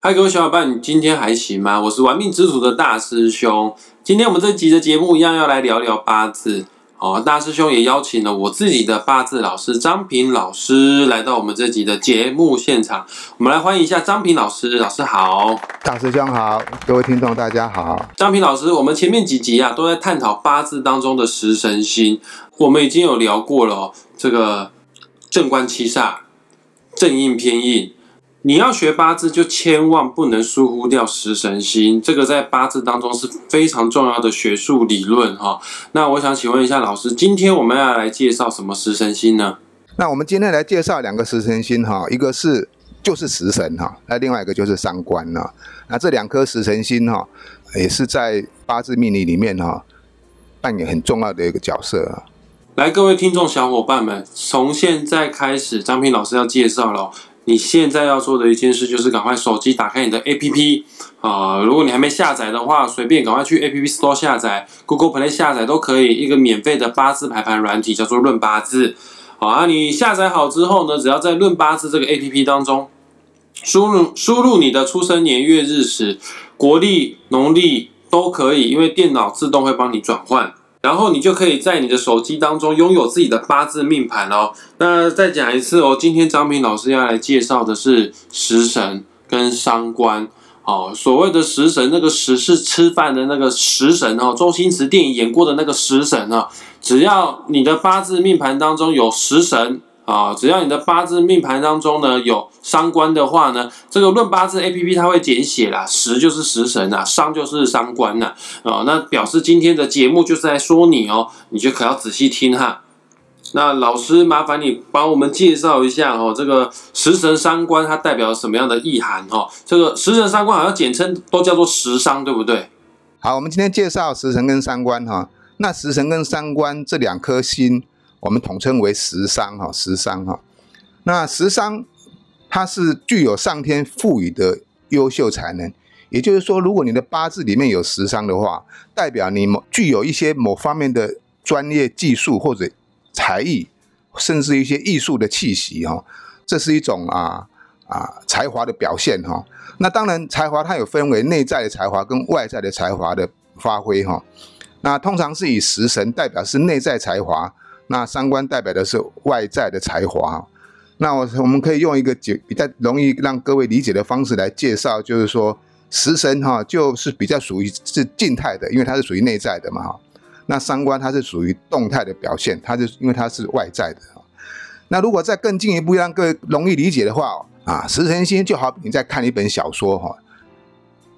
嗨，各位小伙伴，你今天还行吗？我是玩命之徒的大师兄。今天我们这集的节目一样要来聊聊八字哦。大师兄也邀请了我自己的八字老师张平老师来到我们这集的节目现场。我们来欢迎一下张平老师，老师好，大师兄好，各位听众大家好。张平老师，我们前面几集啊都在探讨八字当中的食神星，我们已经有聊过了哦，这个正官七煞、正印偏印。你要学八字，就千万不能疏忽掉食神星，这个在八字当中是非常重要的学术理论哈。那我想请问一下老师，今天我们要来介绍什么食神星呢？那我们今天来介绍两个食神星哈，一个是就是食神哈，那另外一个就是三官呢。那这两颗食神星哈，也是在八字命理里面哈，扮演很重要的一个角色。来，各位听众小伙伴们，从现在开始，张平老师要介绍了。你现在要做的一件事就是赶快手机打开你的 APP 啊！如果你还没下载的话，随便赶快去 APP Store 下载，Google Play 下载都可以。一个免费的八字排盘软体叫做论八字。好啊，你下载好之后呢，只要在论八字这个 APP 当中输入输入你的出生年月日时，国历、农历都可以，因为电脑自动会帮你转换。然后你就可以在你的手机当中拥有自己的八字命盘哦。那再讲一次哦，今天张平老师要来介绍的是食神跟伤官哦。所谓的食神，那个食是吃饭的那个食神哦。周星驰电影演过的那个食神啊，只要你的八字命盘当中有食神。啊，只要你的八字命盘当中呢有伤官的话呢，这个论八字 A P P 它会简写啦，食就是食神啊，伤就是伤官呐，啊，那表示今天的节目就是在说你哦，你就可要仔细听哈。那老师麻烦你帮我们介绍一下哦，这个食神伤官它代表什么样的意涵哦？这个食神伤官好像简称都叫做食伤，对不对？好，我们今天介绍食神跟伤官哈，那食神跟伤官这两颗星。我们统称为食伤哈，食伤哈。那食伤它是具有上天赋予的优秀才能，也就是说，如果你的八字里面有食伤的话，代表你某具有一些某方面的专业技术或者才艺，甚至一些艺术的气息哈。这是一种啊啊才华的表现哈。那当然，才华它有分为内在的才华跟外在的才华的发挥哈。那通常是以食神代表是内在才华。那三观代表的是外在的才华，那我我们可以用一个解比较容易让各位理解的方式来介绍，就是说食神哈就是比较属于是静态的，因为它是属于内在的嘛哈。那三观它是属于动态的表现，它就因为它是外在的。那如果再更进一步让各位容易理解的话啊，食神星就好比你在看一本小说哈，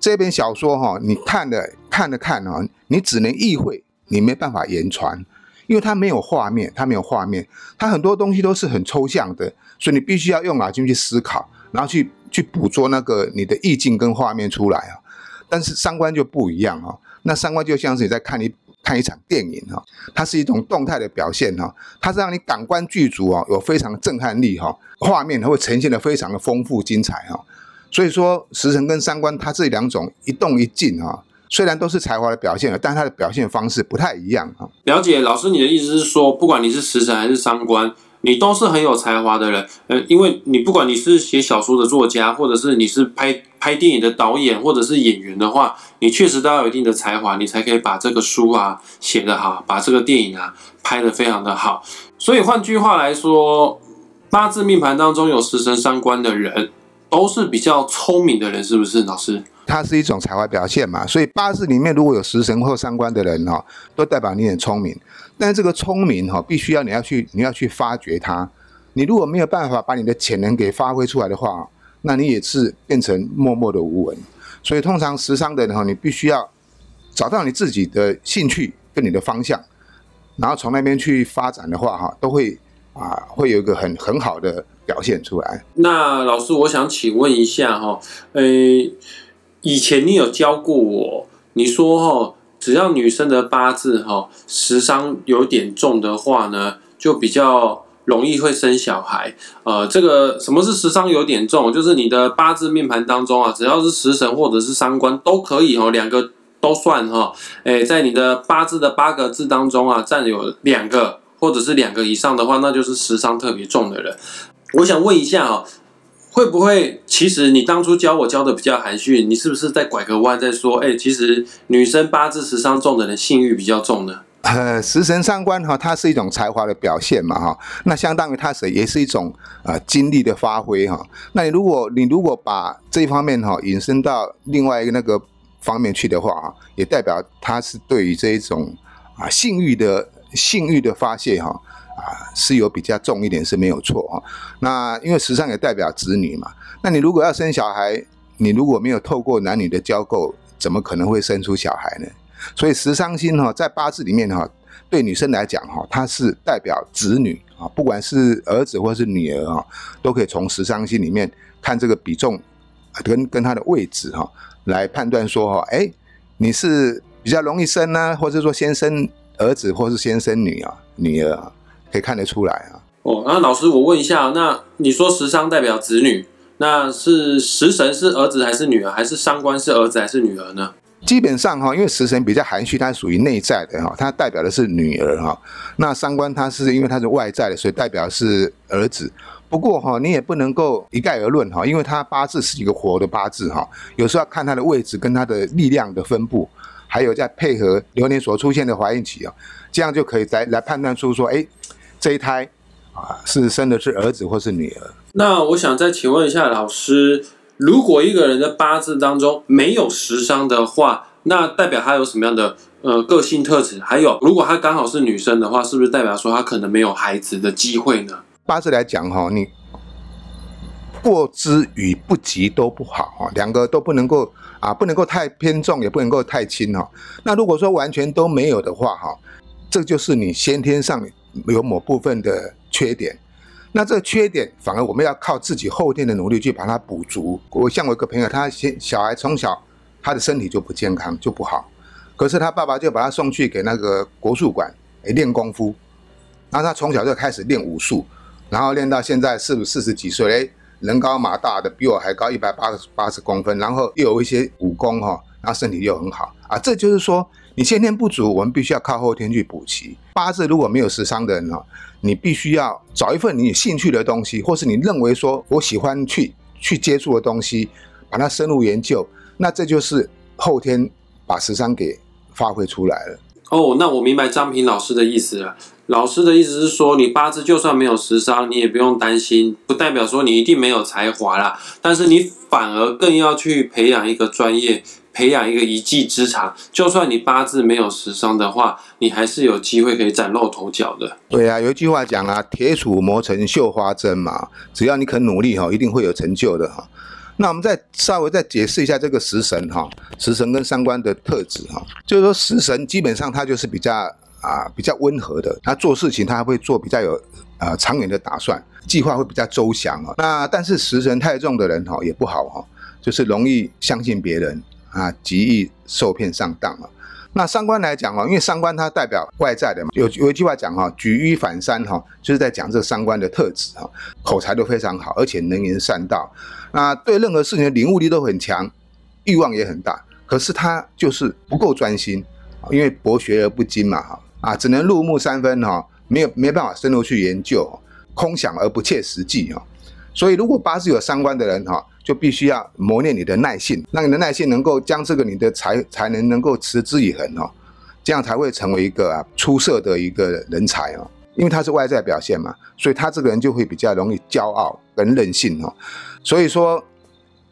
这本小说哈你看的看的看啊，你只能意会，你没办法言传。因为它没有画面，它没有画面，它很多东西都是很抽象的，所以你必须要用脑筋去思考，然后去去捕捉那个你的意境跟画面出来啊。但是三观就不一样哈，那三观就像是你在看一看一场电影哈，它是一种动态的表现哈，它是让你感官具足啊，有非常震撼力哈，画面它会呈现的非常的丰富精彩哈。所以说时辰跟三观它这两种一动一静啊。虽然都是才华的表现，但他的表现方式不太一样啊。了解老师，你的意思是说，不管你是食神还是伤官，你都是很有才华的人。呃，因为你不管你是写小说的作家，或者是你是拍拍电影的导演，或者是演员的话，你确实都要有一定的才华，你才可以把这个书啊写得好，把这个电影啊拍得非常的好。所以换句话来说，八字命盘当中有食神伤官的人，都是比较聪明的人，是不是，老师？它是一种才华表现嘛，所以八字里面如果有食神或三官的人哈，都代表你很聪明。但是这个聪明哈，必须要你要去你要去发掘它。你如果没有办法把你的潜能给发挥出来的话，那你也是变成默默的无闻。所以通常食伤的人哈，你必须要找到你自己的兴趣跟你的方向，然后从那边去发展的话哈，都会啊会有一个很很好的表现出来。那老师，我想请问一下哈，诶。以前你有教过我，你说哈，只要女生的八字哈食伤有点重的话呢，就比较容易会生小孩。呃，这个什么是食伤有点重？就是你的八字命盘当中啊，只要是食神或者是伤官都可以哦，两个都算哈。哎，在你的八字的八个字当中啊，占有两个或者是两个以上的话，那就是食伤特别重的人。我想问一下啊。会不会其实你当初教我教的比较含蓄，你是不是在拐个弯在说，哎，其实女生八字十伤重的人性欲比较重呢？呃，食神伤官哈，它是一种才华的表现嘛哈，那相当于它是也是一种呃精力的发挥哈。那你如果你如果把这一方面哈引申到另外一个那个方面去的话，也代表它是对于这一种啊性欲的性欲的发泄哈啊是有比较重一点是没有错哈。那因为时尚也代表子女嘛，那你如果要生小孩，你如果没有透过男女的交媾，怎么可能会生出小孩呢？所以食伤星哈，在八字里面哈，对女生来讲哈，它是代表子女啊，不管是儿子或是女儿啊，都可以从食伤星里面看这个比重跟跟它的位置哈，来判断说哈，哎，你是比较容易生呢，或者说先生儿子，或是先生女啊，女儿啊，可以看得出来啊。哦，那老师，我问一下，那你说食伤代表子女，那是食神是儿子还是女儿，还是伤官是儿子还是女儿呢？基本上哈，因为食神比较含蓄，它属于内在的哈，它代表的是女儿哈。那三官它是因为它是外在的，所以代表是儿子。不过哈，你也不能够一概而论哈，因为它八字是一个活的八字哈，有时候要看它的位置跟它的力量的分布，还有再配合流年所出现的怀孕期啊，这样就可以来来判断出说，哎，这一胎啊是生的是儿子或是女儿。那我想再请问一下老师。如果一个人的八字当中没有食伤的话，那代表他有什么样的呃个性特质？还有，如果他刚好是女生的话，是不是代表说他可能没有孩子的机会呢？八字来讲哈，你过之与不及都不好哈，两个都不能够啊，不能够太偏重，也不能够太轻哈。那如果说完全都没有的话哈，这就是你先天上有某部分的缺点。那这个缺点，反而我们要靠自己后天的努力去把它补足。我像我一个朋友，他先小孩从小他的身体就不健康，就不好，可是他爸爸就把他送去给那个国术馆诶练功夫，然后他从小就开始练武术，然后练到现在四四十几岁，诶，人高马大的，比我还高一百八十八十公分，然后又有一些武功哈，然后身体又很好啊，这就是说。你先天不足，我们必须要靠后天去补齐。八字如果没有食伤的人哈，你必须要找一份你有兴趣的东西，或是你认为说我喜欢去去接触的东西，把它深入研究，那这就是后天把食伤给发挥出来了。哦，那我明白张平老师的意思了。老师的意思是说，你八字就算没有食伤，你也不用担心，不代表说你一定没有才华啦。但是你反而更要去培养一个专业。培养一个一技之长，就算你八字没有食伤的话，你还是有机会可以崭露头角的。对啊，有一句话讲啊，“铁杵磨成绣花针”嘛，只要你肯努力哈，一定会有成就的哈。那我们再稍微再解释一下这个食神哈，食神跟三官的特质哈，就是说食神基本上他就是比较啊比较温和的，他做事情他会做比较有啊长远的打算，计划会比较周详啊。那但是食神太重的人哈也不好哈，就是容易相信别人。啊，极易受骗上当了。那三官来讲哦，因为三官它代表外在的嘛，有有一句话讲哈，举一反三哈，就是在讲这三官的特质哈，口才都非常好，而且能言善道。那对任何事情的领悟力都很强，欲望也很大。可是他就是不够专心，因为博学而不精嘛哈，啊，只能入木三分哈，没有没办法深入去研究，空想而不切实际哈。所以如果八字有三官的人哈。就必须要磨练你的耐性，让你的耐性能够将这个你的才才能能够持之以恒哦，这样才会成为一个啊出色的一个人才哦。因为他是外在表现嘛，所以他这个人就会比较容易骄傲跟任性哦。所以说，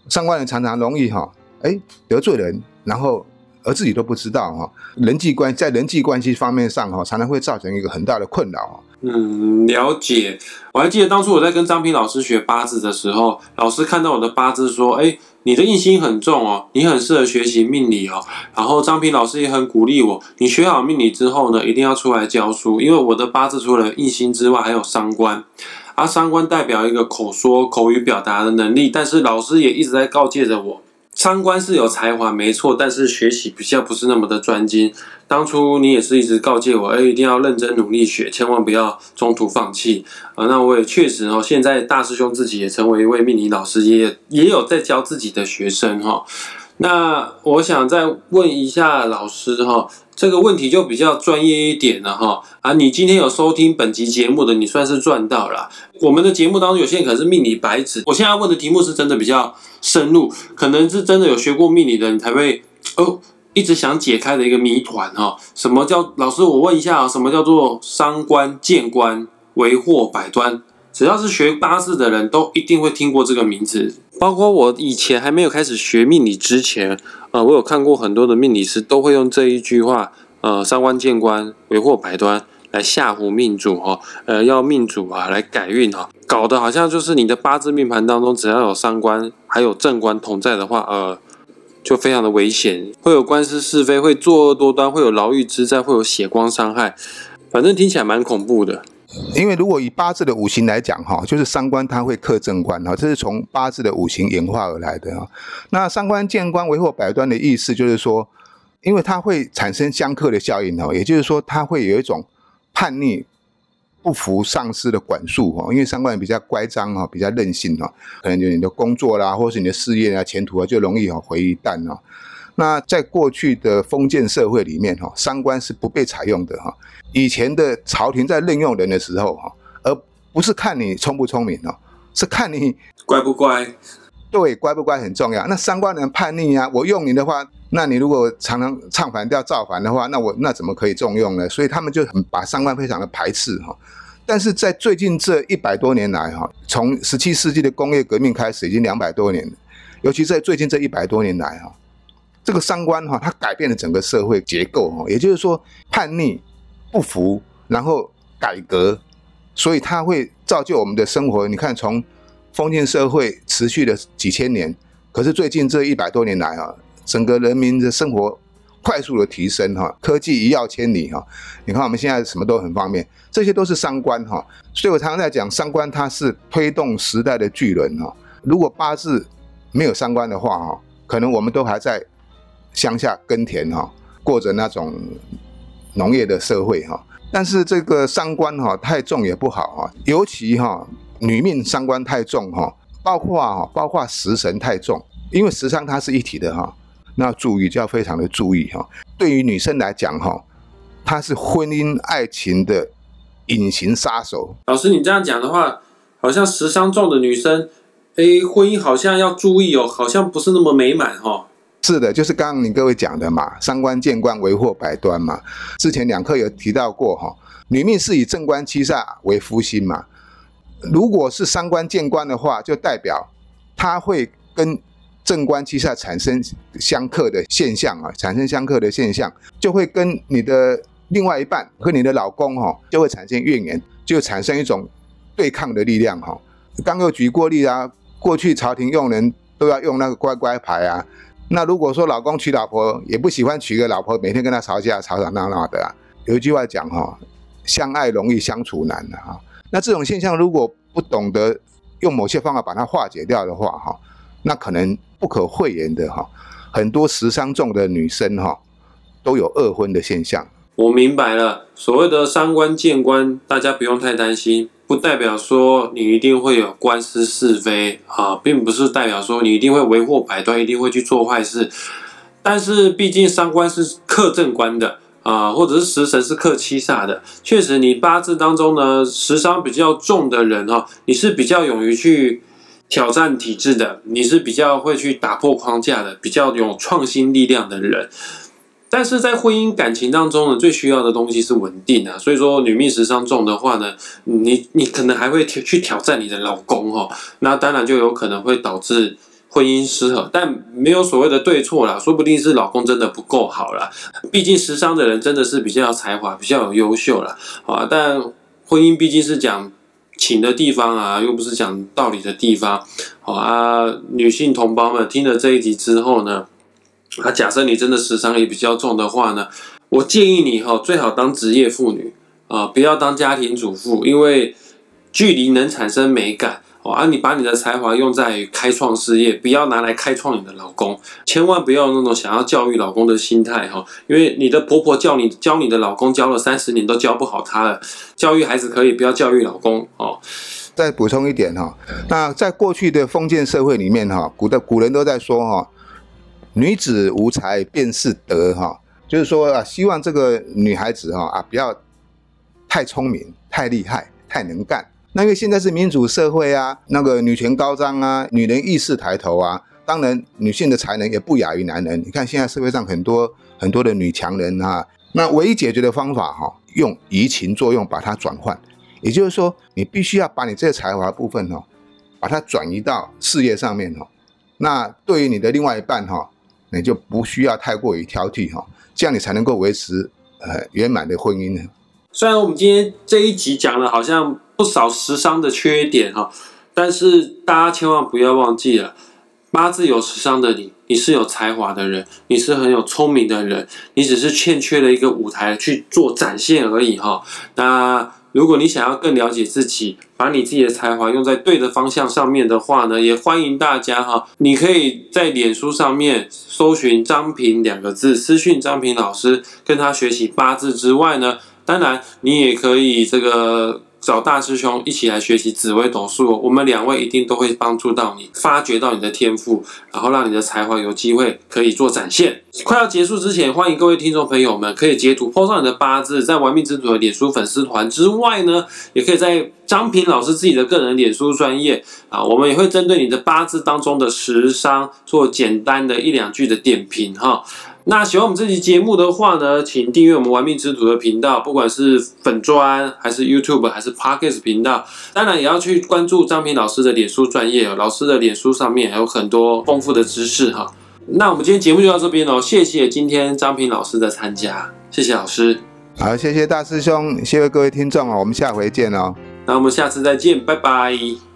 上官人常常容易哈，哎得罪人，然后而自己都不知道哈。人际关系在人际关系方面上哈，常常会造成一个很大的困扰。嗯，了解。我还记得当初我在跟张平老师学八字的时候，老师看到我的八字说：“哎，你的印星很重哦，你很适合学习命理哦。”然后张平老师也很鼓励我：“你学好命理之后呢，一定要出来教书，因为我的八字除了印星之外，还有伤官，而伤官代表一个口说、口语表达的能力。但是老师也一直在告诫着我。”三观是有才华，没错，但是学习比较不是那么的专精。当初你也是一直告诫我，哎，一定要认真努力学，千万不要中途放弃啊。那我也确实哦，现在大师兄自己也成为一位命理老师，也也有在教自己的学生哈。那我想再问一下老师哈，这个问题就比较专业一点了哈。啊，你今天有收听本集节目的，你算是赚到了。我们的节目当中有些人可能是命理白纸，我现在问的题目是真的比较深入，可能是真的有学过命理的，你才会哦。一直想解开的一个谜团哈，什么叫老师？我问一下，什么叫做伤官见官为祸百端？只要是学八字的人都一定会听过这个名字。包括我以前还没有开始学命理之前，呃，我有看过很多的命理师都会用这一句话，呃，三官见官为祸百端来吓唬命主哈，呃，要命主啊来改运哈，搞得好像就是你的八字命盘当中只要有三官还有正官同在的话，呃。就非常的危险，会有官司是非，会作恶多端，会有牢狱之灾，会有血光伤害，反正听起来蛮恐怖的。因为如果以八字的五行来讲，哈，就是三官它会克正官，哈，这是从八字的五行演化而来的哈。那三官见官为祸百端的意思，就是说，因为它会产生相克的效应，哈，也就是说，它会有一种叛逆。不服上司的管束哈，因为三官比较乖张哈，比较任性哈，可能就你的工作啦，或是你的事业啊、前途啊，就容易哈毁一旦哈。那在过去的封建社会里面哈，三官是不被采用的哈。以前的朝廷在任用人的时候哈，而不是看你聪不聪明哦，是看你乖不乖。对，乖不乖很重要。那三官人叛逆啊，我用你的话，那你如果常常唱反调、造反的话，那我那怎么可以重用呢？所以他们就很把三官非常的排斥哈。但是在最近这一百多年来哈，从十七世纪的工业革命开始，已经两百多年了。尤其在最近这一百多年来哈，这个三官哈，它改变了整个社会结构哈。也就是说，叛逆、不服，然后改革，所以它会造就我们的生活。你看从封建社会持续了几千年，可是最近这一百多年来啊，整个人民的生活快速的提升哈，科技一跃千里哈。你看我们现在什么都很方便，这些都是三观哈。所以我常常在讲，三观它是推动时代的巨轮哈。如果八字没有三观的话哈，可能我们都还在乡下耕田哈，过着那种农业的社会哈。但是这个三观哈太重也不好哈，尤其哈。女命伤官太重哈，包括啊，包括食神太重，因为食伤它是一体的哈，那注意就要非常的注意哈。对于女生来讲哈，它是婚姻爱情的隐形杀手。老师，你这样讲的话，好像食伤重的女生，哎，婚姻好像要注意哦，好像不是那么美满哈。是的，就是刚刚你各位讲的嘛，三官见官为祸百端嘛。之前两课有提到过哈，女命是以正官七煞为夫星嘛。如果是三官见官的话，就代表他会跟正官七煞产生相克的现象啊，产生相克的现象，就会跟你的另外一半和你的老公哈，就会产生怨言，就产生一种对抗的力量哈。刚又举过例啊，过去朝廷用人都要用那个乖乖牌啊，那如果说老公娶老婆也不喜欢娶个老婆，每天跟他吵架，吵吵闹闹的啊，有一句话讲哈，相爱容易相处难的哈。那这种现象如果不懂得用某些方法把它化解掉的话，哈，那可能不可讳言的哈，很多时伤重的女生哈，都有二婚的现象。我明白了，所谓的三官见官，大家不用太担心，不代表说你一定会有官司是非啊，并不是代表说你一定会为祸百端，一定会去做坏事。但是毕竟三官是克正官的。啊，或者是食神是克七煞的，确实，你八字当中呢，食伤比较重的人哈，你是比较勇于去挑战体制的，你是比较会去打破框架的，比较有创新力量的人。但是在婚姻感情当中呢，最需要的东西是稳定啊。所以说，女命食伤重的话呢，你你可能还会去挑战你的老公哈，那当然就有可能会导致。婚姻失和，但没有所谓的对错啦，说不定是老公真的不够好啦。毕竟时商的人真的是比较有才华，比较有优秀啦。好啊。但婚姻毕竟是讲情的地方啊，又不是讲道理的地方。好啊，女性同胞们听了这一集之后呢，啊，假设你真的时商也比较重的话呢，我建议你哈，最好当职业妇女啊，不要当家庭主妇，因为距离能产生美感哦。啊，你把你的才华用在开创事业，不要拿来开创你的老公，千万不要那种想要教育老公的心态哈，因为你的婆婆教你教你的老公教了三十年都教不好他了，教育孩子可以，不要教育老公哦。再补充一点哈，那在过去的封建社会里面哈，古的古人都在说哈，女子无才便是德哈，就是说啊，希望这个女孩子哈啊不要太聪明、太厉害、太能干。那因为现在是民主社会啊，那个女权高涨啊，女人意识抬头啊，当然女性的才能也不亚于男人。你看现在社会上很多很多的女强人啊，那唯一解决的方法哈，用移情作用把它转换，也就是说，你必须要把你这个才华部分哈，把它转移到事业上面哈。那对于你的另外一半哈，你就不需要太过于挑剔哈，这样你才能够维持呃圆满的婚姻呢。虽然我们今天这一集讲了好像不少时尚的缺点哈，但是大家千万不要忘记了，八字有时尚的你，你是有才华的人，你是很有聪明的人，你只是欠缺了一个舞台去做展现而已哈。那如果你想要更了解自己，把你自己的才华用在对的方向上面的话呢，也欢迎大家哈，你可以在脸书上面搜寻张平两个字，私讯张平老师，跟他学习八字之外呢。当然，你也可以这个找大师兄一起来学习紫微斗数，我们两位一定都会帮助到你，发掘到你的天赋，然后让你的才华有机会可以做展现。快要结束之前，欢迎各位听众朋友们可以截图 po 上你的八字，在玩命之徒的脸书粉丝团之外呢，也可以在张平老师自己的个人脸书专业啊，我们也会针对你的八字当中的时商做简单的一两句的点评哈。那喜欢我们这期节目的话呢，请订阅我们玩命之徒的频道，不管是粉砖还是 YouTube 还是 Pocket 频道，当然也要去关注张平老师的脸书专业哦。老师的脸书上面还有很多丰富的知识哈。那我们今天节目就到这边哦，谢谢今天张平老师的参加，谢谢老师。好，谢谢大师兄，谢谢各位听众哦，我们下回见哦。那我们下次再见，拜拜。